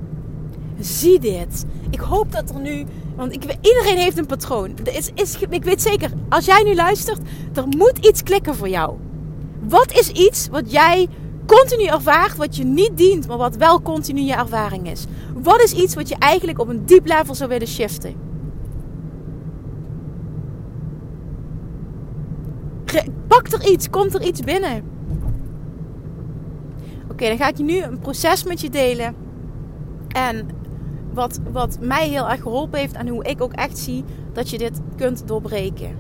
Speaker 1: Zie dit. Ik hoop dat er nu want ik, iedereen heeft een patroon. Is, ik weet zeker, als jij nu luistert, er moet iets klikken voor jou. Wat is iets wat jij continu ervaart, wat je niet dient, maar wat wel continu je ervaring is? Wat is iets wat je eigenlijk op een diep level zou willen shiften? Pak er iets, komt er iets binnen. Oké, dan ga ik je nu een proces met je delen. En wat, wat mij heel erg geholpen heeft en hoe ik ook echt zie dat je dit kunt doorbreken.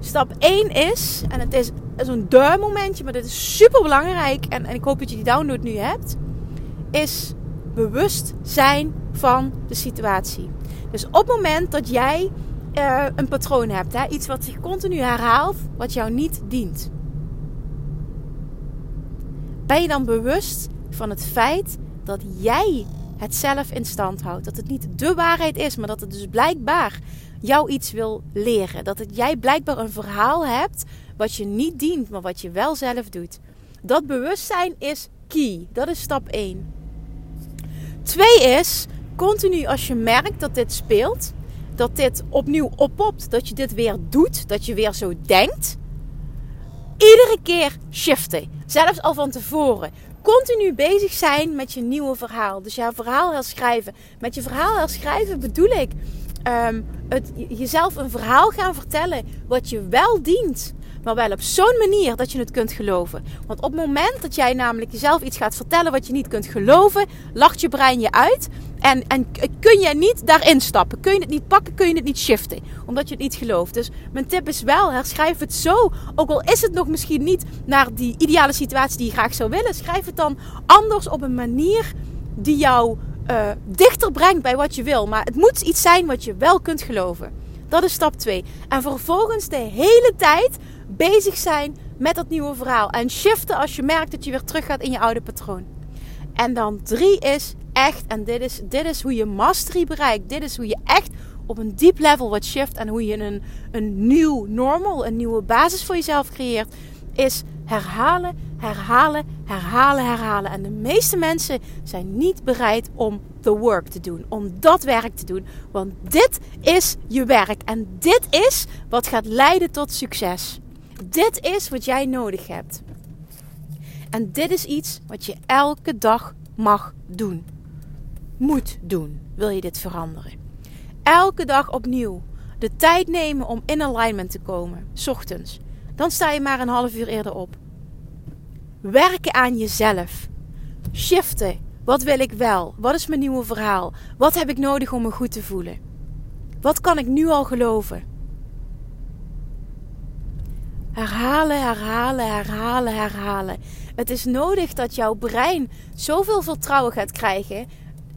Speaker 1: Stap 1 is, en het is zo'n duim momentje, maar dit is super belangrijk en, en ik hoop dat je die download nu hebt, is bewust zijn van de situatie. Dus op het moment dat jij uh, een patroon hebt, hè, iets wat zich continu herhaalt, wat jou niet dient, ben je dan bewust van het feit dat jij het zelf in stand houdt. Dat het niet de waarheid is, maar dat het dus blijkbaar jou iets wil leren. Dat het, jij blijkbaar een verhaal hebt wat je niet dient, maar wat je wel zelf doet. Dat bewustzijn is key. Dat is stap 1. Twee is, continu als je merkt dat dit speelt, dat dit opnieuw oppopt, dat je dit weer doet, dat je weer zo denkt, iedere keer shiften. Zelfs al van tevoren. Continu bezig zijn met je nieuwe verhaal. Dus jouw verhaal herschrijven. Met je verhaal herschrijven bedoel ik um, het, jezelf een verhaal gaan vertellen wat je wel dient. Maar wel op zo'n manier dat je het kunt geloven. Want op het moment dat jij namelijk jezelf iets gaat vertellen wat je niet kunt geloven, lacht je brein je uit. En, en kun je niet daarin stappen. Kun je het niet pakken, kun je het niet shiften. Omdat je het niet gelooft. Dus mijn tip is wel, herschrijf het zo. Ook al is het nog misschien niet naar die ideale situatie die je graag zou willen. Schrijf het dan anders op een manier die jou uh, dichter brengt bij wat je wil. Maar het moet iets zijn wat je wel kunt geloven. Dat is stap 2. En vervolgens de hele tijd bezig zijn met dat nieuwe verhaal. En shiften als je merkt dat je weer terug gaat in je oude patroon. En dan 3 is echt, en dit is, dit is hoe je mastery bereikt. Dit is hoe je echt op een diep level wat shift. En hoe je een, een nieuw normal, een nieuwe basis voor jezelf creëert. Is herhalen, herhalen, herhalen, herhalen. En de meeste mensen zijn niet bereid om the work te doen, om dat werk te doen. Want dit is je werk en dit is wat gaat leiden tot succes. Dit is wat jij nodig hebt. En dit is iets wat je elke dag mag doen. Moet doen, wil je dit veranderen. Elke dag opnieuw de tijd nemen om in alignment te komen, ochtends. Dan sta je maar een half uur eerder op. Werken aan jezelf. Shiften. Wat wil ik wel? Wat is mijn nieuwe verhaal? Wat heb ik nodig om me goed te voelen? Wat kan ik nu al geloven? Herhalen, herhalen, herhalen, herhalen. Het is nodig dat jouw brein zoveel vertrouwen gaat krijgen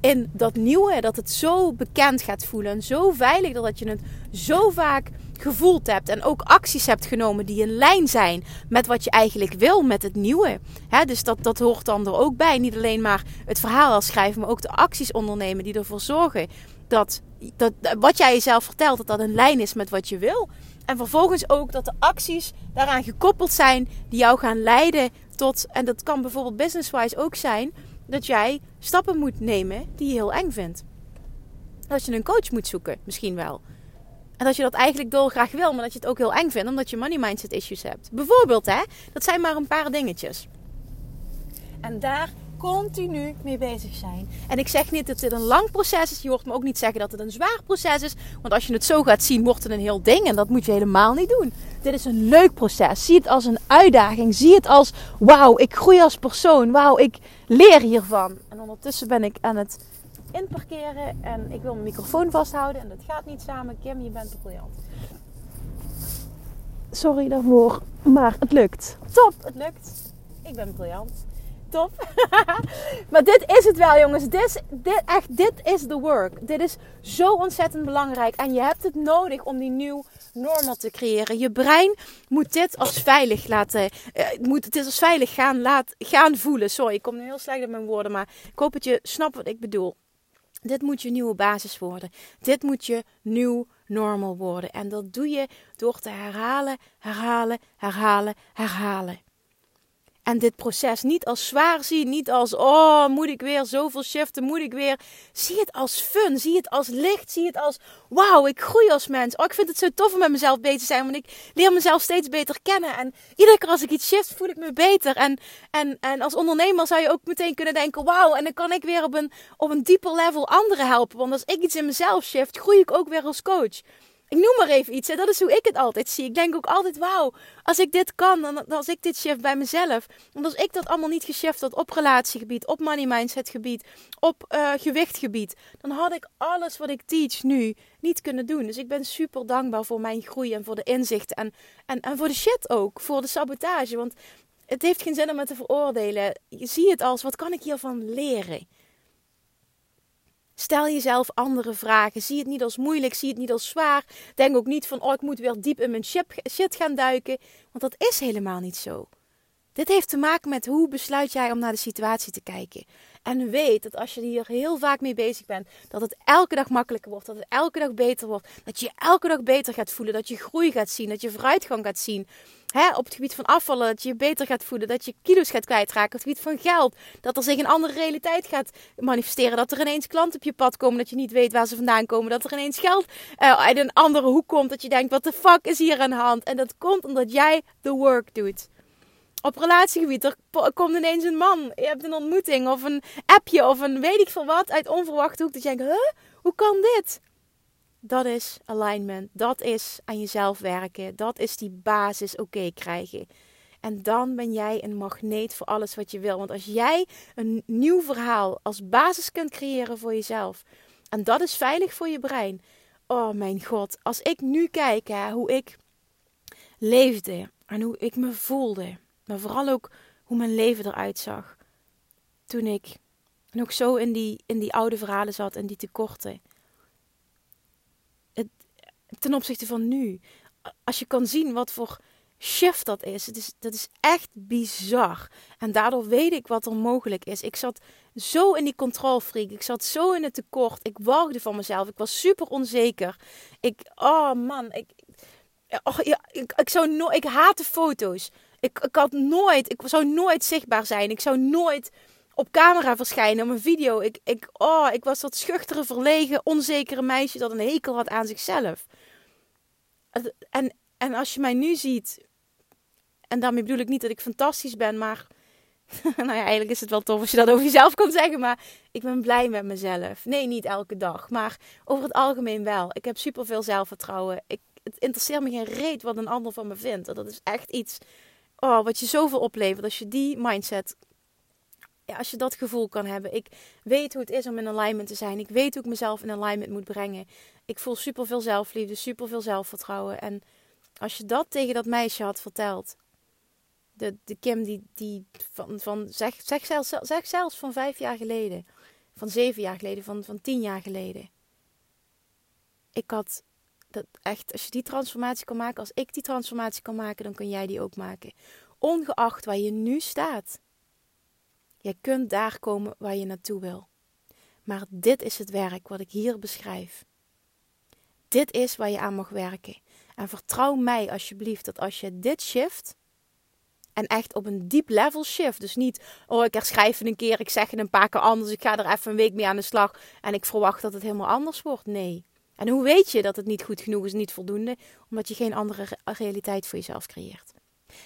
Speaker 1: in dat nieuwe, dat het zo bekend gaat voelen en zo veilig dat je het zo vaak gevoeld hebt en ook acties hebt genomen die in lijn zijn met wat je eigenlijk wil met het nieuwe. dus dat, dat hoort dan er ook bij. Niet alleen maar het verhaal al schrijven, maar ook de acties ondernemen die ervoor zorgen dat, dat wat jij jezelf vertelt, dat dat in lijn is met wat je wil. En vervolgens ook dat de acties daaraan gekoppeld zijn die jou gaan leiden tot, en dat kan bijvoorbeeld business-wise ook zijn, dat jij stappen moet nemen die je heel eng vindt. Dat je een coach moet zoeken, misschien wel. En dat je dat eigenlijk dolgraag wil, maar dat je het ook heel eng vindt, omdat je money mindset issues hebt. Bijvoorbeeld, hè? Dat zijn maar een paar dingetjes. En daar continu mee bezig zijn. En ik zeg niet dat dit een lang proces is. Je hoort me ook niet zeggen dat het een zwaar proces is. Want als je het zo gaat zien, wordt het een heel ding. En dat moet je helemaal niet doen. Dit is een leuk proces. Zie het als een uitdaging. Zie het als, wauw, ik groei als persoon. Wauw, ik leer hiervan. En ondertussen ben ik aan het inparkeren. En ik wil mijn microfoon vasthouden. En dat gaat niet samen. Kim, je bent briljant. Sorry daarvoor. Maar het lukt. Top, het lukt. Ik ben briljant. Top. maar dit is het wel, jongens. Dit, echt, dit is the work. Dit is zo ontzettend belangrijk. En je hebt het nodig om die nieuw normal te creëren. Je brein moet dit als veilig laten. Uh, moet dit als veilig gaan, laat, gaan voelen. Sorry, ik kom nu heel slecht op mijn woorden. Maar ik hoop dat je snapt wat ik bedoel. Dit moet je nieuwe basis worden. Dit moet je nieuw normal worden. En dat doe je door te herhalen, herhalen, herhalen, herhalen. En dit proces niet als zwaar zien, niet als oh, moet ik weer zoveel shiften, moet ik weer. Zie het als fun, zie het als licht, zie het als wauw, ik groei als mens. Oh, ik vind het zo tof om met mezelf bezig te zijn, want ik leer mezelf steeds beter kennen. En iedere keer als ik iets shift, voel ik me beter. En, en, en als ondernemer zou je ook meteen kunnen denken, wauw, en dan kan ik weer op een, op een dieper level anderen helpen. Want als ik iets in mezelf shift, groei ik ook weer als coach. Ik noem maar even iets. En dat is hoe ik het altijd zie. Ik denk ook altijd, wauw, als ik dit kan, dan, als ik dit shift bij mezelf. Want als ik dat allemaal niet geshift had op relatiegebied, op money mindset gebied, op uh, gewichtgebied, dan had ik alles wat ik teach nu niet kunnen doen. Dus ik ben super dankbaar voor mijn groei en voor de inzichten. En, en, en voor de shit ook, voor de sabotage. Want het heeft geen zin om het te veroordelen. Je ziet het als, wat kan ik hiervan leren? Stel jezelf andere vragen. Zie het niet als moeilijk, zie het niet als zwaar. Denk ook niet van, oh, ik moet weer diep in mijn shit gaan duiken. Want dat is helemaal niet zo. Dit heeft te maken met hoe besluit jij om naar de situatie te kijken. En weet dat als je hier heel vaak mee bezig bent, dat het elke dag makkelijker wordt. Dat het elke dag beter wordt. Dat je elke dag beter gaat voelen. Dat je groei gaat zien. Dat je vooruitgang gaat zien. Hè, op het gebied van afvallen, dat je je beter gaat voelen. Dat je kilo's gaat kwijtraken. Op het gebied van geld. Dat er zich een andere realiteit gaat manifesteren. Dat er ineens klanten op je pad komen. Dat je niet weet waar ze vandaan komen. Dat er ineens geld uh, uit een andere hoek komt. Dat je denkt, wat de fuck is hier aan de hand? En dat komt omdat jij de work doet. Op relatiegebied, er komt ineens een man. Je hebt een ontmoeting of een appje of een weet ik veel wat uit onverwachte hoek. Dat je denkt, huh? Hoe kan dit? Dat is alignment. Dat is aan jezelf werken. Dat is die basis oké krijgen. En dan ben jij een magneet voor alles wat je wil. Want als jij een nieuw verhaal als basis kunt creëren voor jezelf. En dat is veilig voor je brein. Oh mijn god. Als ik nu kijk hè, hoe ik leefde. En hoe ik me voelde. Maar vooral ook hoe mijn leven eruit zag. Toen ik nog zo in die, in die oude verhalen zat en die tekorten ten opzichte van nu. Als je kan zien wat voor shift dat is. Het is, dat is echt bizar. En daardoor weet ik wat er mogelijk is. Ik zat zo in die controlfreak. Ik zat zo in het tekort. Ik walgde van mezelf. Ik was super onzeker. Ik, oh man, ik, oh, ja, ik, ik zou nooit, ik haatte foto's. Ik, ik had nooit, ik zou nooit zichtbaar zijn. Ik zou nooit op camera verschijnen, op een video. Ik, ik, oh, ik was dat schuchtere, verlegen, onzekere meisje dat een hekel had aan zichzelf. En, en als je mij nu ziet, en daarmee bedoel ik niet dat ik fantastisch ben, maar nou ja, eigenlijk is het wel tof als je dat over jezelf kan zeggen, maar ik ben blij met mezelf. Nee, niet elke dag, maar over het algemeen wel. Ik heb superveel zelfvertrouwen. Ik, het interesseert me geen reet wat een ander van me vindt. Dat is echt iets oh, wat je zoveel oplevert als je die mindset ja, als je dat gevoel kan hebben. Ik weet hoe het is om in alignment te zijn. Ik weet hoe ik mezelf in alignment moet brengen. Ik voel super veel zelfliefde, super veel zelfvertrouwen. En als je dat tegen dat meisje had verteld. De, de Kim die, die van, van zeg, zeg, zelfs, zeg zelfs van vijf jaar geleden. Van zeven jaar geleden, van, van tien jaar geleden. Ik had dat echt, als je die transformatie kan maken, als ik die transformatie kan maken, dan kun jij die ook maken. Ongeacht waar je nu staat. Je kunt daar komen waar je naartoe wil. Maar dit is het werk wat ik hier beschrijf. Dit is waar je aan mag werken. En vertrouw mij alsjeblieft dat als je dit shift, en echt op een diep level shift. Dus niet, oh ik herschrijf het een keer, ik zeg het een paar keer anders, ik ga er even een week mee aan de slag en ik verwacht dat het helemaal anders wordt. Nee. En hoe weet je dat het niet goed genoeg is, niet voldoende? Omdat je geen andere realiteit voor jezelf creëert.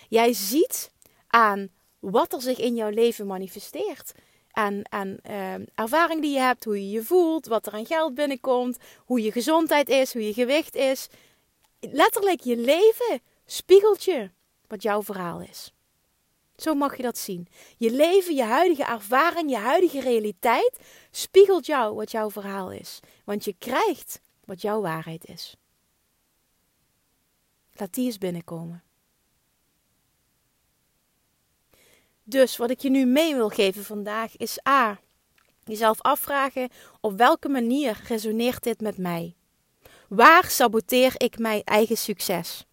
Speaker 1: Jij ziet aan wat er zich in jouw leven manifesteert. En, en uh, ervaring die je hebt, hoe je je voelt, wat er aan geld binnenkomt, hoe je gezondheid is, hoe je gewicht is. Letterlijk, je leven spiegelt je wat jouw verhaal is. Zo mag je dat zien. Je leven, je huidige ervaring, je huidige realiteit spiegelt jou wat jouw verhaal is. Want je krijgt wat jouw waarheid is. Laat die eens binnenkomen. Dus wat ik je nu mee wil geven vandaag is A. Jezelf afvragen op welke manier resoneert dit met mij? Waar saboteer ik mijn eigen succes?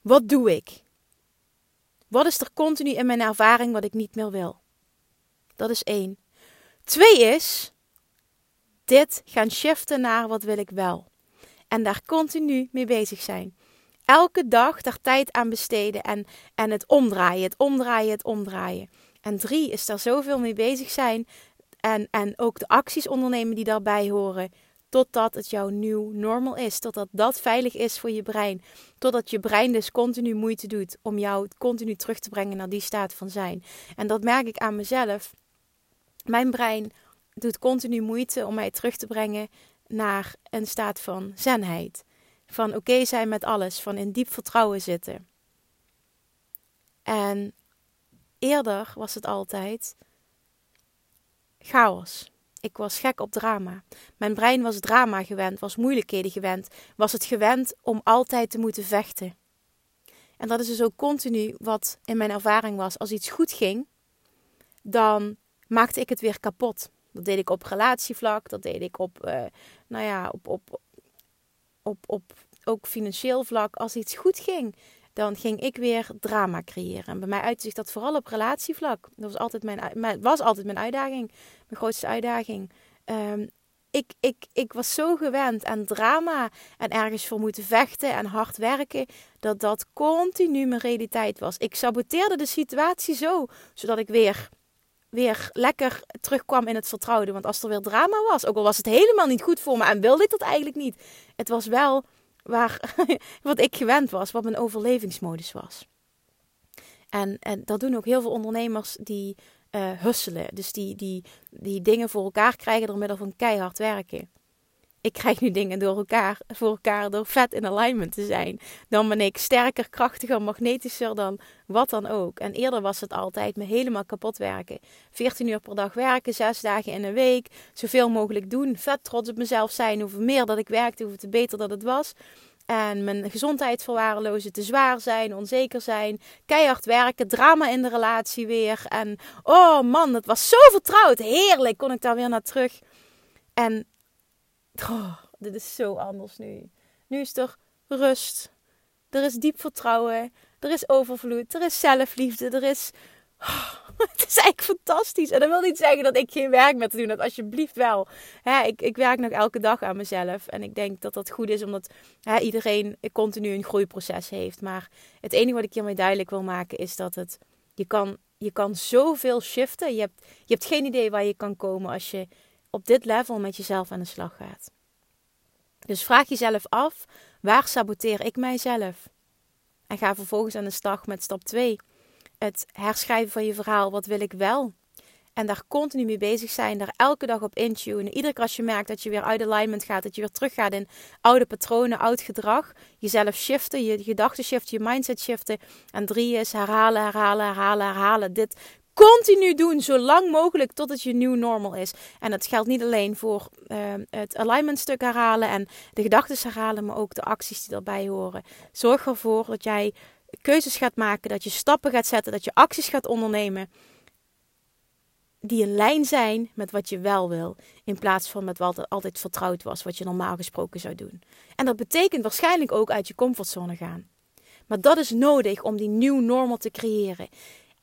Speaker 1: Wat doe ik? Wat is er continu in mijn ervaring wat ik niet meer wil? Dat is één. Twee is dit gaan shiften naar wat wil ik wel. En daar continu mee bezig zijn elke dag daar tijd aan besteden en, en het omdraaien, het omdraaien, het omdraaien. En drie is daar zoveel mee bezig zijn en, en ook de acties ondernemen die daarbij horen. Totdat het jouw nieuw normal is. Totdat dat veilig is voor je brein. Totdat je brein dus continu moeite doet om jou continu terug te brengen naar die staat van zijn. En dat merk ik aan mezelf. Mijn brein doet continu moeite om mij terug te brengen naar een staat van zenheid. Van oké zijn met alles. Van in diep vertrouwen zitten. En eerder was het altijd chaos. Ik was gek op drama. Mijn brein was drama gewend, was moeilijkheden gewend, was het gewend om altijd te moeten vechten. En dat is dus ook continu wat in mijn ervaring was. Als iets goed ging, dan maakte ik het weer kapot. Dat deed ik op relatievlak, dat deed ik op, uh, nou ja, op, op, op, op ook financieel vlak, als iets goed ging, dan ging ik weer drama creëren. En bij mij uitte zich dat vooral op relatievlak. Dat was altijd mijn, was altijd mijn uitdaging, mijn grootste uitdaging. Um, ik, ik, ik was zo gewend aan drama en ergens voor moeten vechten en hard werken, dat dat continu mijn realiteit was. Ik saboteerde de situatie zo, zodat ik weer, weer lekker terugkwam in het vertrouwde. Want als er weer drama was, ook al was het helemaal niet goed voor me en wilde ik dat eigenlijk niet, het was wel waar, wat ik gewend was, wat mijn overlevingsmodus was. En, en dat doen ook heel veel ondernemers die uh, husselen. Dus die, die, die dingen voor elkaar krijgen door middel van keihard werken. Ik krijg nu dingen door elkaar, voor elkaar door vet in alignment te zijn. Dan ben ik sterker, krachtiger, magnetischer dan wat dan ook. En eerder was het altijd me helemaal kapot werken. 14 uur per dag werken, 6 dagen in een week. Zoveel mogelijk doen. Vet trots op mezelf zijn. Hoeveel meer dat ik werkte, hoeveel te beter dat het was. En mijn gezondheid verwaarlozen, te zwaar zijn, onzeker zijn, keihard werken, drama in de relatie weer. En oh man, het was zo vertrouwd. Heerlijk, kon ik daar weer naar terug. En oh, dit is zo anders nu. Nu is er rust. Er is diep vertrouwen. Er is overvloed. Er is zelfliefde. Er is het is eigenlijk fantastisch. En dat wil niet zeggen dat ik geen werk met te doen heb. Alsjeblieft wel. ik, ik werk nog elke dag aan mezelf. En ik denk dat dat goed is, omdat iedereen continu een groeiproces heeft. Maar het enige wat ik hiermee duidelijk wil maken is dat het... Je kan, je kan zoveel shiften. Je hebt, je hebt geen idee waar je kan komen als je op dit level met jezelf aan de slag gaat. Dus vraag jezelf af, waar saboteer ik mijzelf? En ga vervolgens aan de slag met stap 2 het herschrijven van je verhaal. Wat wil ik wel? En daar continu mee bezig zijn, daar elke dag op intunen. Iedere keer als je merkt dat je weer uit alignment gaat, dat je weer teruggaat in oude patronen, oud gedrag. Jezelf shiften, je gedachten shiften, je mindset shiften. En drie is herhalen, herhalen, herhalen, herhalen. Dit continu doen, zo lang mogelijk tot het je nieuw normal is. En dat geldt niet alleen voor uh, het alignment stuk herhalen en de gedachten herhalen, maar ook de acties die daarbij horen. Zorg ervoor dat jij keuzes gaat maken, dat je stappen gaat zetten, dat je acties gaat ondernemen die in lijn zijn met wat je wel wil, in plaats van met wat altijd vertrouwd was, wat je normaal gesproken zou doen. En dat betekent waarschijnlijk ook uit je comfortzone gaan. Maar dat is nodig om die nieuw normal te creëren.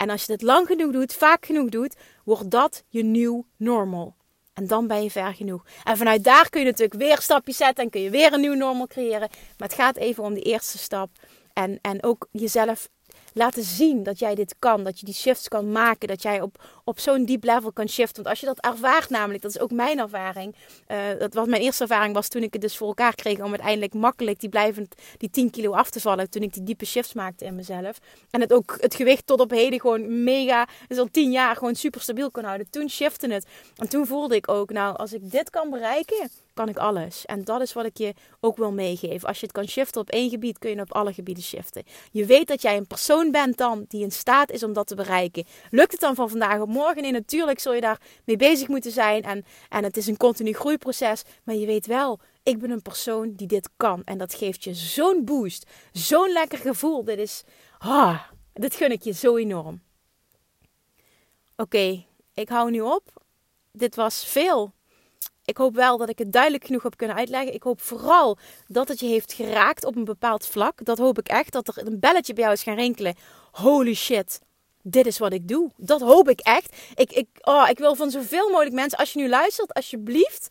Speaker 1: En als je dit lang genoeg doet, vaak genoeg doet, wordt dat je nieuw normal. En dan ben je ver genoeg. En vanuit daar kun je natuurlijk weer stapjes zetten en kun je weer een nieuw normal creëren. Maar het gaat even om die eerste stap. En, en ook jezelf laten zien dat jij dit kan. Dat je die shifts kan maken. Dat jij op, op zo'n diep level kan shiften. Want als je dat ervaart namelijk, dat is ook mijn ervaring. Uh, dat was mijn eerste ervaring was toen ik het dus voor elkaar kreeg. Om uiteindelijk makkelijk die blijvend die 10 kilo af te vallen. Toen ik die diepe shifts maakte in mezelf. En het ook het gewicht tot op heden gewoon mega, dus al 10 jaar gewoon super stabiel kon houden. Toen shifte het. En toen voelde ik ook, nou als ik dit kan bereiken kan ik alles. En dat is wat ik je ook wil meegeven. Als je het kan shiften op één gebied, kun je op alle gebieden shiften. Je weet dat jij een persoon bent dan die in staat is om dat te bereiken. Lukt het dan van vandaag op morgen? Nee, natuurlijk zul je daar mee bezig moeten zijn. En, en het is een continu groeiproces. Maar je weet wel, ik ben een persoon die dit kan. En dat geeft je zo'n boost. Zo'n lekker gevoel. Dit is, ah, dit gun ik je zo enorm. Oké, ik hou nu op. Dit was veel ik hoop wel dat ik het duidelijk genoeg heb kunnen uitleggen. Ik hoop vooral dat het je heeft geraakt op een bepaald vlak. Dat hoop ik echt. Dat er een belletje bij jou is gaan rinkelen. Holy shit. Dit is wat ik doe. Dat hoop ik echt. Ik, ik, oh, ik wil van zoveel mogelijk mensen, als je nu luistert, alsjeblieft,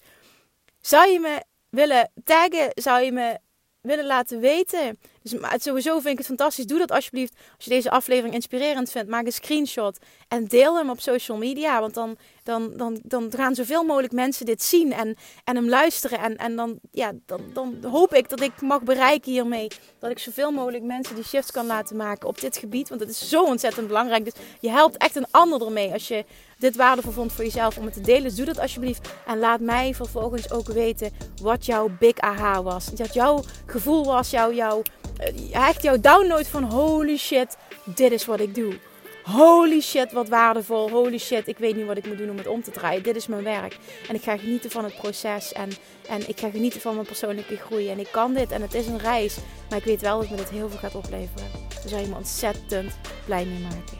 Speaker 1: zou je me willen taggen? Zou je me willen laten weten. Dus sowieso vind ik het fantastisch. Doe dat alsjeblieft. Als je deze aflevering inspirerend vindt, maak een screenshot en deel hem op social media. Want dan, dan, dan, dan gaan zoveel mogelijk mensen dit zien en, en hem luisteren. En, en dan, ja, dan, dan hoop ik dat ik mag bereiken hiermee. Dat ik zoveel mogelijk mensen die shifts kan laten maken op dit gebied. Want het is zo ontzettend belangrijk. Dus je helpt echt een ander ermee als je dit waardevol vond voor jezelf om het te delen. Doe dat alsjeblieft. En laat mij vervolgens ook weten wat jouw big aha was. Dat jouw gevoel was, jouw, jouw, eh, echt jouw download van holy shit, dit is wat ik doe. Holy shit, wat waardevol. Holy shit, ik weet niet wat ik moet doen om het om te draaien. Dit is mijn werk. En ik ga genieten van het proces. En, en ik ga genieten van mijn persoonlijke groei. En ik kan dit. En het is een reis. Maar ik weet wel dat me dit heel veel gaat opleveren. Daar zou je me ontzettend blij mee maken.